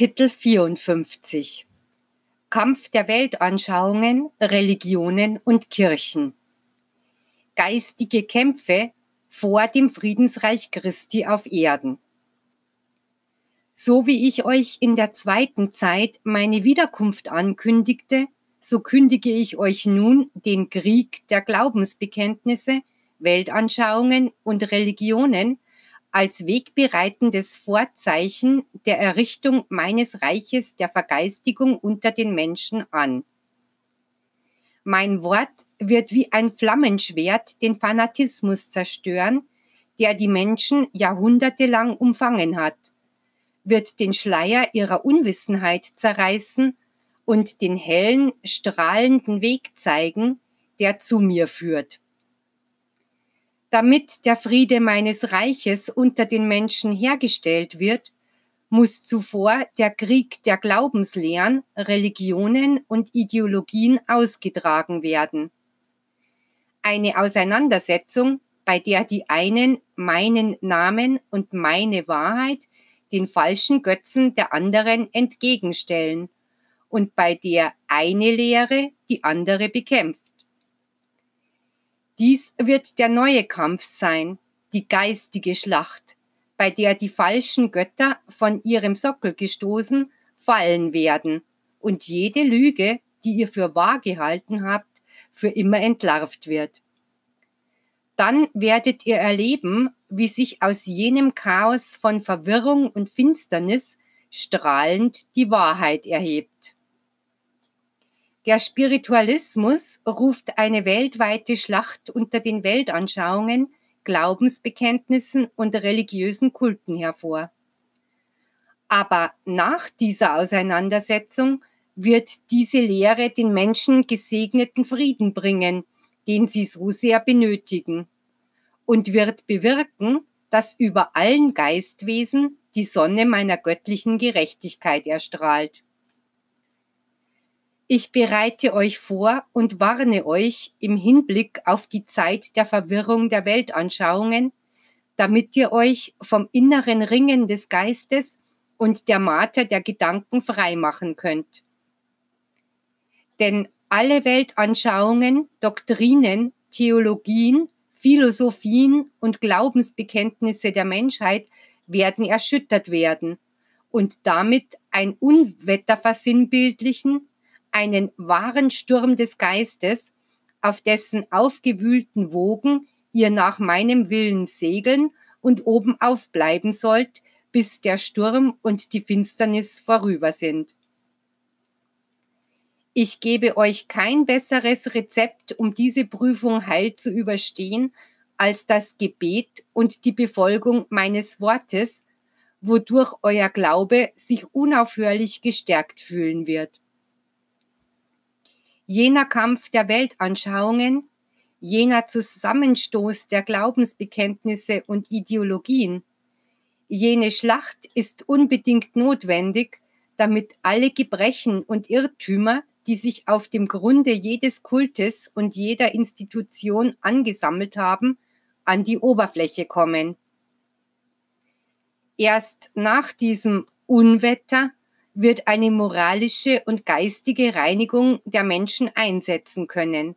Kapitel 54 Kampf der Weltanschauungen, Religionen und Kirchen. Geistige Kämpfe vor dem Friedensreich Christi auf Erden. So wie ich euch in der zweiten Zeit meine Wiederkunft ankündigte, so kündige ich euch nun den Krieg der Glaubensbekenntnisse, Weltanschauungen und Religionen als wegbereitendes Vorzeichen der Errichtung meines Reiches der Vergeistigung unter den Menschen an. Mein Wort wird wie ein Flammenschwert den Fanatismus zerstören, der die Menschen jahrhundertelang umfangen hat, wird den Schleier ihrer Unwissenheit zerreißen und den hellen, strahlenden Weg zeigen, der zu mir führt. Damit der Friede meines Reiches unter den Menschen hergestellt wird, muss zuvor der Krieg der Glaubenslehren, Religionen und Ideologien ausgetragen werden. Eine Auseinandersetzung, bei der die einen meinen Namen und meine Wahrheit den falschen Götzen der anderen entgegenstellen und bei der eine Lehre die andere bekämpft. Dies wird der neue Kampf sein, die geistige Schlacht, bei der die falschen Götter von ihrem Sockel gestoßen fallen werden und jede Lüge, die ihr für wahr gehalten habt, für immer entlarvt wird. Dann werdet ihr erleben, wie sich aus jenem Chaos von Verwirrung und Finsternis strahlend die Wahrheit erhebt. Der Spiritualismus ruft eine weltweite Schlacht unter den Weltanschauungen, Glaubensbekenntnissen und religiösen Kulten hervor. Aber nach dieser Auseinandersetzung wird diese Lehre den Menschen gesegneten Frieden bringen, den sie so sehr benötigen, und wird bewirken, dass über allen Geistwesen die Sonne meiner göttlichen Gerechtigkeit erstrahlt. Ich bereite euch vor und warne euch im Hinblick auf die Zeit der Verwirrung der Weltanschauungen, damit ihr euch vom inneren Ringen des Geistes und der Mater der Gedanken frei machen könnt. Denn alle Weltanschauungen, Doktrinen, Theologien, Philosophien und Glaubensbekenntnisse der Menschheit werden erschüttert werden und damit ein Unwetter versinnbildlichen, einen wahren Sturm des Geistes, auf dessen aufgewühlten Wogen ihr nach meinem Willen segeln und oben aufbleiben sollt, bis der Sturm und die Finsternis vorüber sind. Ich gebe euch kein besseres Rezept, um diese Prüfung heil zu überstehen, als das Gebet und die Befolgung meines Wortes, wodurch euer Glaube sich unaufhörlich gestärkt fühlen wird jener Kampf der Weltanschauungen, jener Zusammenstoß der Glaubensbekenntnisse und Ideologien, jene Schlacht ist unbedingt notwendig, damit alle Gebrechen und Irrtümer, die sich auf dem Grunde jedes Kultes und jeder Institution angesammelt haben, an die Oberfläche kommen. Erst nach diesem Unwetter wird eine moralische und geistige Reinigung der Menschen einsetzen können.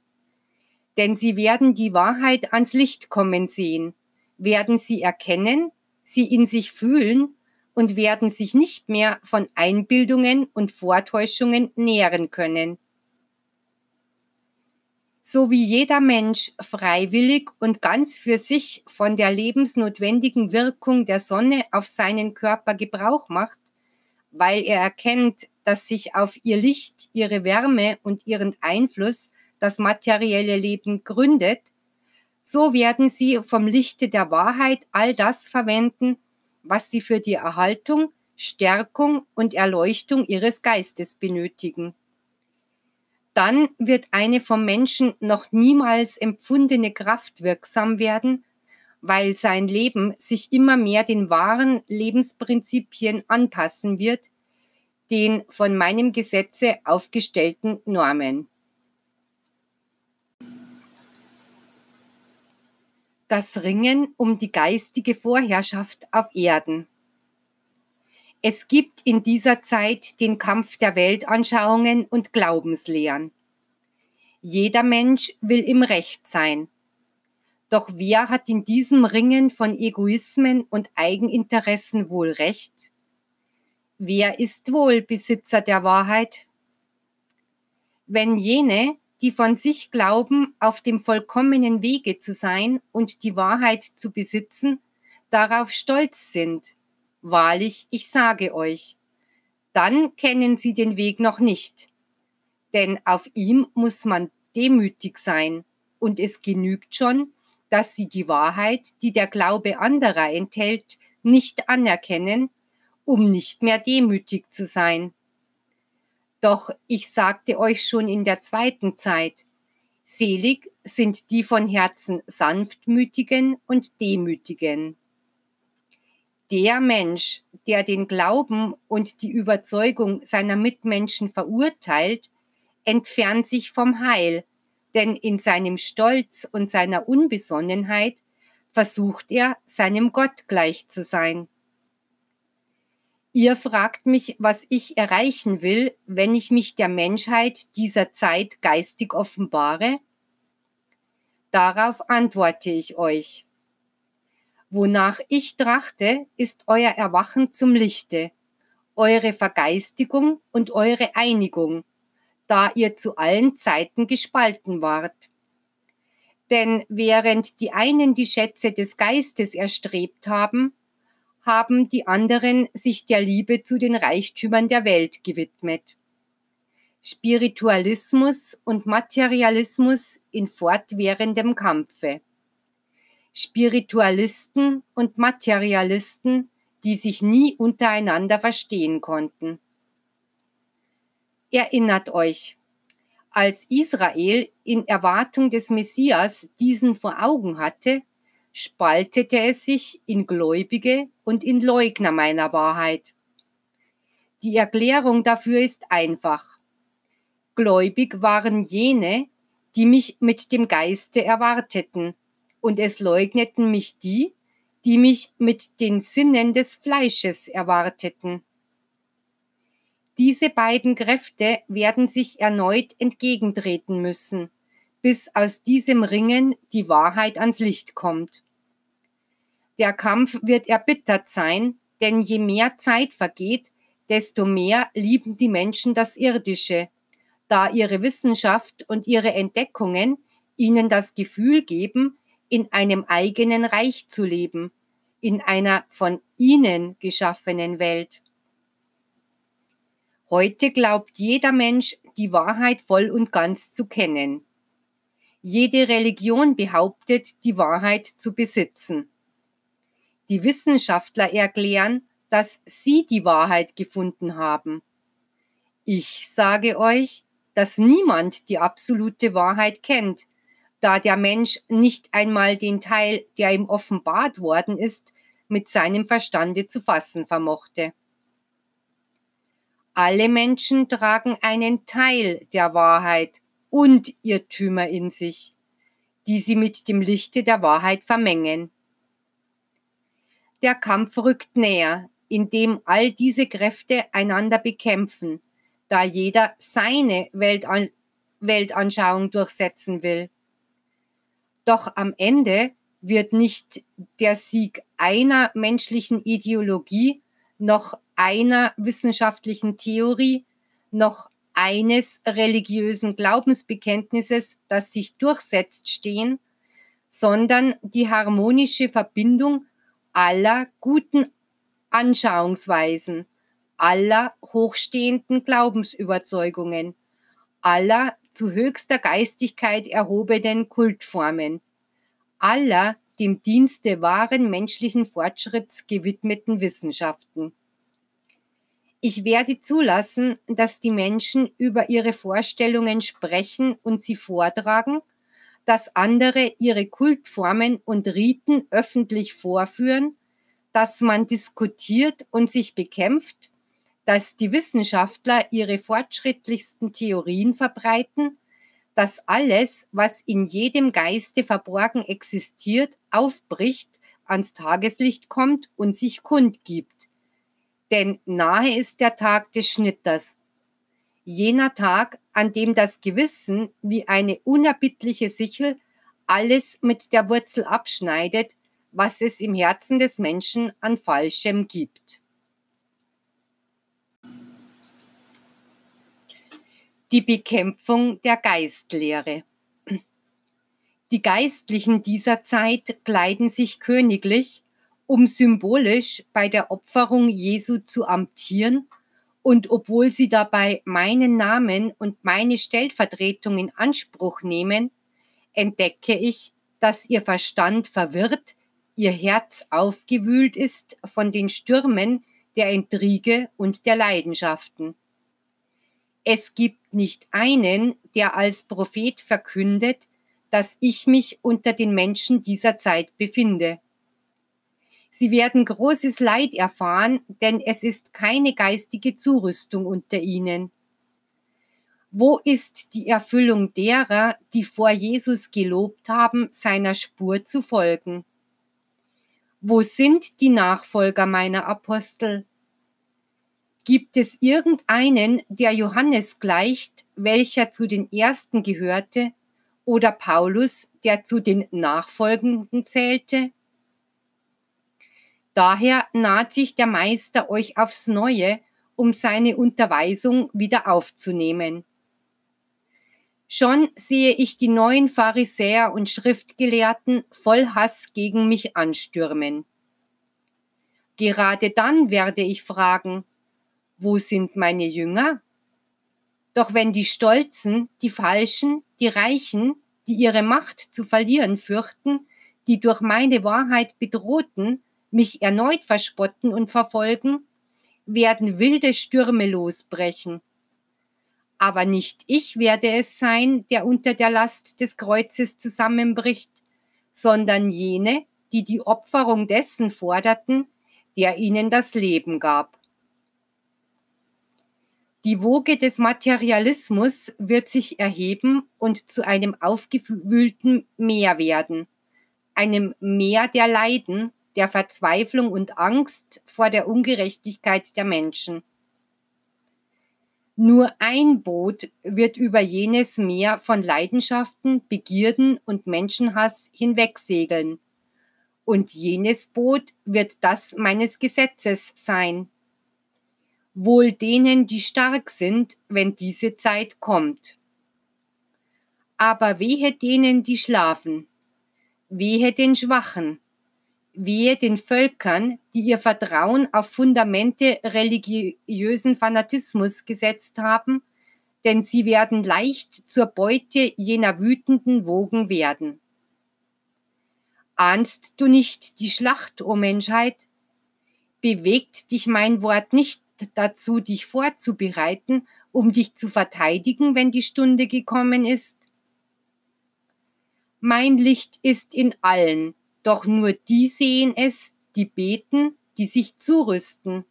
Denn sie werden die Wahrheit ans Licht kommen sehen, werden sie erkennen, sie in sich fühlen und werden sich nicht mehr von Einbildungen und Vortäuschungen nähren können. So wie jeder Mensch freiwillig und ganz für sich von der lebensnotwendigen Wirkung der Sonne auf seinen Körper Gebrauch macht, weil er erkennt, dass sich auf ihr Licht, ihre Wärme und ihren Einfluss das materielle Leben gründet, so werden sie vom Lichte der Wahrheit all das verwenden, was sie für die Erhaltung, Stärkung und Erleuchtung ihres Geistes benötigen. Dann wird eine vom Menschen noch niemals empfundene Kraft wirksam werden, weil sein Leben sich immer mehr den wahren Lebensprinzipien anpassen wird, den von meinem Gesetze aufgestellten Normen. Das Ringen um die geistige Vorherrschaft auf Erden. Es gibt in dieser Zeit den Kampf der Weltanschauungen und Glaubenslehren. Jeder Mensch will im Recht sein. Doch wer hat in diesem Ringen von Egoismen und Eigeninteressen wohl Recht? Wer ist wohl Besitzer der Wahrheit? Wenn jene, die von sich glauben, auf dem vollkommenen Wege zu sein und die Wahrheit zu besitzen, darauf stolz sind, Wahrlich, ich sage euch, dann kennen sie den Weg noch nicht. Denn auf ihm muss man demütig sein, und es genügt schon, dass sie die Wahrheit, die der Glaube anderer enthält, nicht anerkennen, um nicht mehr demütig zu sein. Doch ich sagte euch schon in der zweiten Zeit, selig sind die von Herzen sanftmütigen und demütigen der Mensch, der den Glauben und die Überzeugung seiner Mitmenschen verurteilt, entfernt sich vom Heil, denn in seinem Stolz und seiner Unbesonnenheit versucht er, seinem Gott gleich zu sein. Ihr fragt mich, was ich erreichen will, wenn ich mich der Menschheit dieser Zeit geistig offenbare? Darauf antworte ich euch. Wonach ich trachte, ist euer Erwachen zum Lichte, eure Vergeistigung und eure Einigung, da ihr zu allen Zeiten gespalten wart. Denn während die einen die Schätze des Geistes erstrebt haben, haben die anderen sich der Liebe zu den Reichtümern der Welt gewidmet. Spiritualismus und Materialismus in fortwährendem Kampfe. Spiritualisten und Materialisten, die sich nie untereinander verstehen konnten. Erinnert euch, als Israel in Erwartung des Messias diesen vor Augen hatte, spaltete es sich in Gläubige und in Leugner meiner Wahrheit. Die Erklärung dafür ist einfach. Gläubig waren jene, die mich mit dem Geiste erwarteten, und es leugneten mich die, die mich mit den Sinnen des Fleisches erwarteten. Diese beiden Kräfte werden sich erneut entgegentreten müssen, bis aus diesem Ringen die Wahrheit ans Licht kommt. Der Kampf wird erbittert sein, denn je mehr Zeit vergeht, desto mehr lieben die Menschen das Irdische, da ihre Wissenschaft und ihre Entdeckungen ihnen das Gefühl geben, in einem eigenen Reich zu leben, in einer von ihnen geschaffenen Welt. Heute glaubt jeder Mensch, die Wahrheit voll und ganz zu kennen. Jede Religion behauptet, die Wahrheit zu besitzen. Die Wissenschaftler erklären, dass sie die Wahrheit gefunden haben. Ich sage euch, dass niemand die absolute Wahrheit kennt, da der Mensch nicht einmal den Teil, der ihm offenbart worden ist, mit seinem Verstande zu fassen vermochte. Alle Menschen tragen einen Teil der Wahrheit und Irrtümer in sich, die sie mit dem Lichte der Wahrheit vermengen. Der Kampf rückt näher, indem all diese Kräfte einander bekämpfen, da jeder seine Weltan Weltanschauung durchsetzen will. Doch am Ende wird nicht der Sieg einer menschlichen Ideologie, noch einer wissenschaftlichen Theorie, noch eines religiösen Glaubensbekenntnisses, das sich durchsetzt, stehen, sondern die harmonische Verbindung aller guten Anschauungsweisen, aller hochstehenden Glaubensüberzeugungen, aller zu höchster Geistigkeit erhobenen Kultformen, aller dem Dienste wahren menschlichen Fortschritts gewidmeten Wissenschaften. Ich werde zulassen, dass die Menschen über ihre Vorstellungen sprechen und sie vortragen, dass andere ihre Kultformen und Riten öffentlich vorführen, dass man diskutiert und sich bekämpft dass die Wissenschaftler ihre fortschrittlichsten Theorien verbreiten, dass alles, was in jedem Geiste verborgen existiert, aufbricht, ans Tageslicht kommt und sich kundgibt. Denn nahe ist der Tag des Schnitters, jener Tag, an dem das Gewissen wie eine unerbittliche Sichel alles mit der Wurzel abschneidet, was es im Herzen des Menschen an Falschem gibt. Die Bekämpfung der Geistlehre. Die Geistlichen dieser Zeit kleiden sich königlich, um symbolisch bei der Opferung Jesu zu amtieren und obwohl sie dabei meinen Namen und meine Stellvertretung in Anspruch nehmen, entdecke ich, dass ihr Verstand verwirrt, ihr Herz aufgewühlt ist von den Stürmen der Intrige und der Leidenschaften. Es gibt nicht einen, der als Prophet verkündet, dass ich mich unter den Menschen dieser Zeit befinde. Sie werden großes Leid erfahren, denn es ist keine geistige Zurüstung unter ihnen. Wo ist die Erfüllung derer, die vor Jesus gelobt haben, seiner Spur zu folgen? Wo sind die Nachfolger meiner Apostel? Gibt es irgendeinen, der Johannes gleicht, welcher zu den Ersten gehörte, oder Paulus, der zu den Nachfolgenden zählte? Daher naht sich der Meister euch aufs neue, um seine Unterweisung wieder aufzunehmen. Schon sehe ich die neuen Pharisäer und Schriftgelehrten voll Hass gegen mich anstürmen. Gerade dann werde ich fragen, wo sind meine Jünger? Doch wenn die Stolzen, die Falschen, die Reichen, die ihre Macht zu verlieren fürchten, die durch meine Wahrheit bedrohten, mich erneut verspotten und verfolgen, werden wilde Stürme losbrechen aber nicht ich werde es sein, der unter der Last des Kreuzes zusammenbricht, sondern jene, die die Opferung dessen forderten, der ihnen das Leben gab. Die Woge des Materialismus wird sich erheben und zu einem aufgewühlten Meer werden, einem Meer der Leiden, der Verzweiflung und Angst vor der Ungerechtigkeit der Menschen. Nur ein Boot wird über jenes Meer von Leidenschaften, Begierden und Menschenhass hinwegsegeln. Und jenes Boot wird das meines Gesetzes sein. Wohl denen, die stark sind, wenn diese Zeit kommt. Aber wehe denen, die schlafen. Wehe den Schwachen wehe den Völkern, die ihr Vertrauen auf Fundamente religiösen Fanatismus gesetzt haben, denn sie werden leicht zur Beute jener wütenden Wogen werden. Ahnst du nicht die Schlacht, o Menschheit? Bewegt dich mein Wort nicht dazu, dich vorzubereiten, um dich zu verteidigen, wenn die Stunde gekommen ist? Mein Licht ist in allen, doch nur die sehen es, die beten, die sich zurüsten.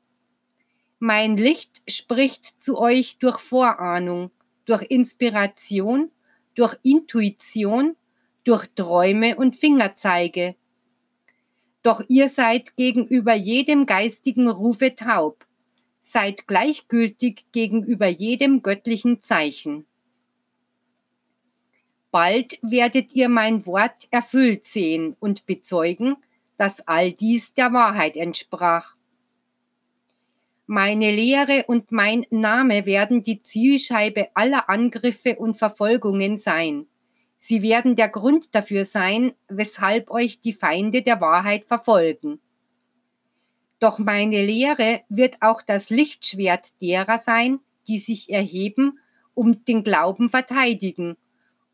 Mein Licht spricht zu euch durch Vorahnung, durch Inspiration, durch Intuition, durch Träume und Fingerzeige. Doch ihr seid gegenüber jedem geistigen Rufe taub, seid gleichgültig gegenüber jedem göttlichen Zeichen. Bald werdet ihr mein Wort erfüllt sehen und bezeugen, dass all dies der Wahrheit entsprach. Meine Lehre und mein Name werden die Zielscheibe aller Angriffe und Verfolgungen sein. Sie werden der Grund dafür sein, weshalb euch die Feinde der Wahrheit verfolgen. Doch meine Lehre wird auch das Lichtschwert derer sein, die sich erheben, um den Glauben verteidigen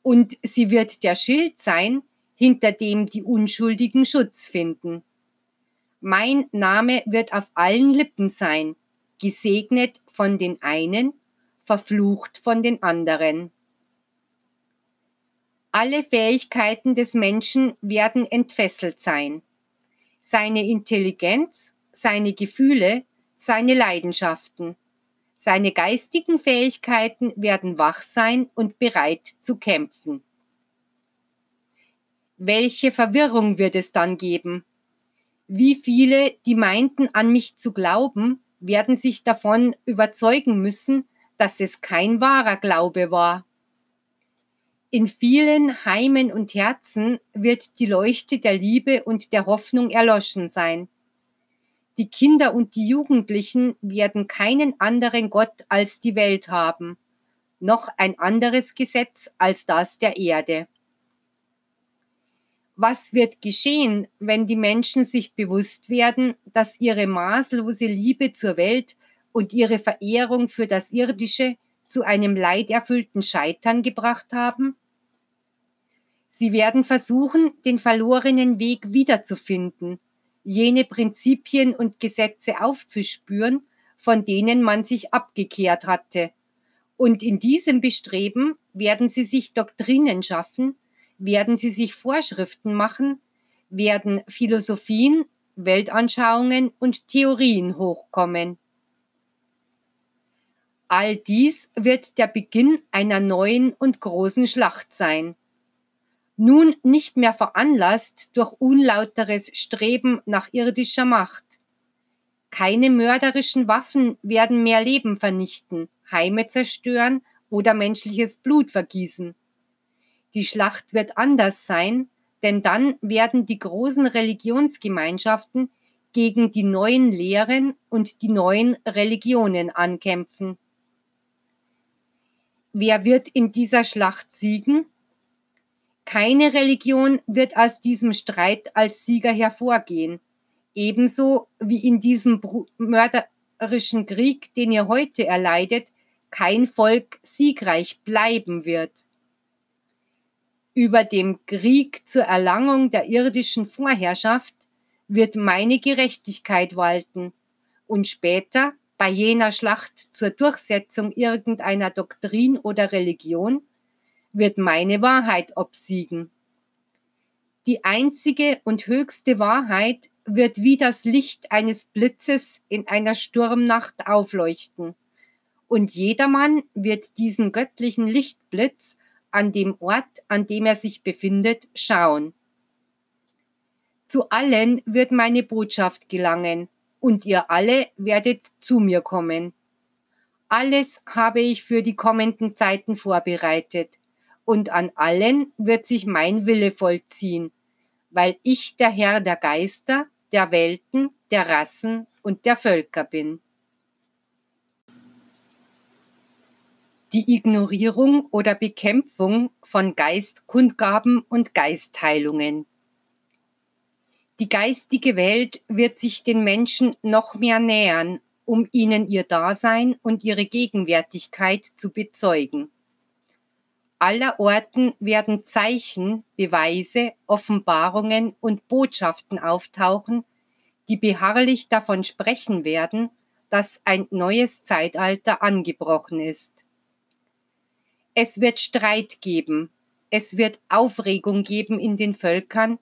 und sie wird der Schild sein, hinter dem die Unschuldigen Schutz finden. Mein Name wird auf allen Lippen sein, gesegnet von den einen, verflucht von den anderen. Alle Fähigkeiten des Menschen werden entfesselt sein. Seine Intelligenz, seine Gefühle, seine Leidenschaften, seine geistigen Fähigkeiten werden wach sein und bereit zu kämpfen. Welche Verwirrung wird es dann geben? Wie viele, die meinten an mich zu glauben, werden sich davon überzeugen müssen, dass es kein wahrer Glaube war. In vielen Heimen und Herzen wird die Leuchte der Liebe und der Hoffnung erloschen sein. Die Kinder und die Jugendlichen werden keinen anderen Gott als die Welt haben, noch ein anderes Gesetz als das der Erde. Was wird geschehen, wenn die Menschen sich bewusst werden, dass ihre maßlose Liebe zur Welt und ihre Verehrung für das Irdische zu einem leiderfüllten Scheitern gebracht haben? Sie werden versuchen, den verlorenen Weg wiederzufinden, jene Prinzipien und Gesetze aufzuspüren, von denen man sich abgekehrt hatte. Und in diesem Bestreben werden sie sich Doktrinen schaffen, werden sie sich Vorschriften machen, werden Philosophien, Weltanschauungen und Theorien hochkommen. All dies wird der Beginn einer neuen und großen Schlacht sein. Nun nicht mehr veranlasst durch unlauteres Streben nach irdischer Macht. Keine mörderischen Waffen werden mehr Leben vernichten, Heime zerstören oder menschliches Blut vergießen. Die Schlacht wird anders sein, denn dann werden die großen Religionsgemeinschaften gegen die neuen Lehren und die neuen Religionen ankämpfen. Wer wird in dieser Schlacht siegen? Keine Religion wird aus diesem Streit als Sieger hervorgehen, ebenso wie in diesem mörderischen Krieg, den ihr heute erleidet, kein Volk siegreich bleiben wird. Über dem Krieg zur Erlangung der irdischen Vorherrschaft wird meine Gerechtigkeit walten und später bei jener Schlacht zur Durchsetzung irgendeiner Doktrin oder Religion wird meine Wahrheit obsiegen. Die einzige und höchste Wahrheit wird wie das Licht eines Blitzes in einer Sturmnacht aufleuchten. Und jedermann wird diesen göttlichen Lichtblitz an dem Ort, an dem er sich befindet, schauen. Zu allen wird meine Botschaft gelangen, und ihr alle werdet zu mir kommen. Alles habe ich für die kommenden Zeiten vorbereitet, und an allen wird sich mein Wille vollziehen, weil ich der Herr der Geister, der Welten, der Rassen und der Völker bin. Die Ignorierung oder Bekämpfung von Geistkundgaben und Geistheilungen. Die geistige Welt wird sich den Menschen noch mehr nähern, um ihnen ihr Dasein und ihre Gegenwärtigkeit zu bezeugen. Allerorten werden Zeichen, Beweise, Offenbarungen und Botschaften auftauchen, die beharrlich davon sprechen werden, dass ein neues Zeitalter angebrochen ist. Es wird Streit geben, es wird Aufregung geben in den Völkern,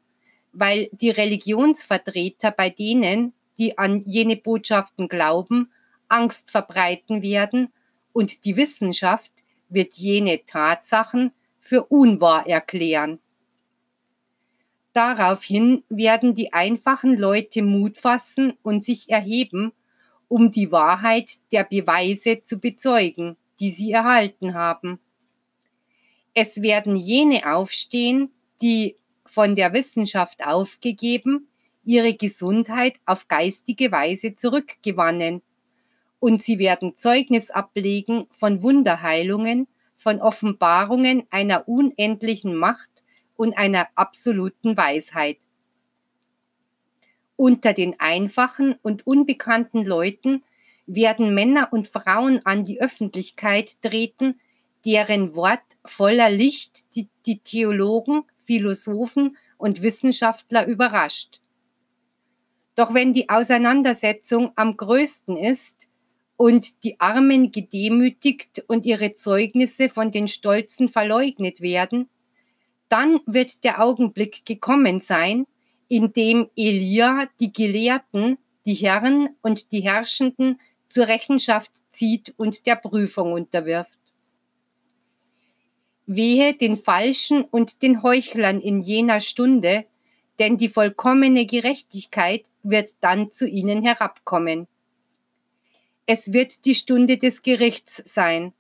weil die Religionsvertreter bei denen, die an jene Botschaften glauben, Angst verbreiten werden und die Wissenschaft wird jene Tatsachen für unwahr erklären. Daraufhin werden die einfachen Leute Mut fassen und sich erheben, um die Wahrheit der Beweise zu bezeugen, die sie erhalten haben. Es werden jene aufstehen, die von der Wissenschaft aufgegeben, ihre Gesundheit auf geistige Weise zurückgewannen. Und sie werden Zeugnis ablegen von Wunderheilungen, von Offenbarungen einer unendlichen Macht und einer absoluten Weisheit. Unter den einfachen und unbekannten Leuten werden Männer und Frauen an die Öffentlichkeit treten, deren Wort voller Licht die, die Theologen, Philosophen und Wissenschaftler überrascht. Doch wenn die Auseinandersetzung am größten ist und die Armen gedemütigt und ihre Zeugnisse von den Stolzen verleugnet werden, dann wird der Augenblick gekommen sein, in dem Elia die Gelehrten, die Herren und die Herrschenden zur Rechenschaft zieht und der Prüfung unterwirft. Wehe den Falschen und den Heuchlern in jener Stunde, denn die vollkommene Gerechtigkeit wird dann zu ihnen herabkommen. Es wird die Stunde des Gerichts sein,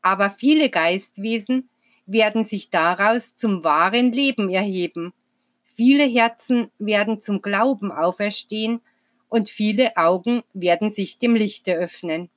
aber viele Geistwesen werden sich daraus zum wahren Leben erheben. Viele Herzen werden zum Glauben auferstehen und viele Augen werden sich dem Lichte öffnen.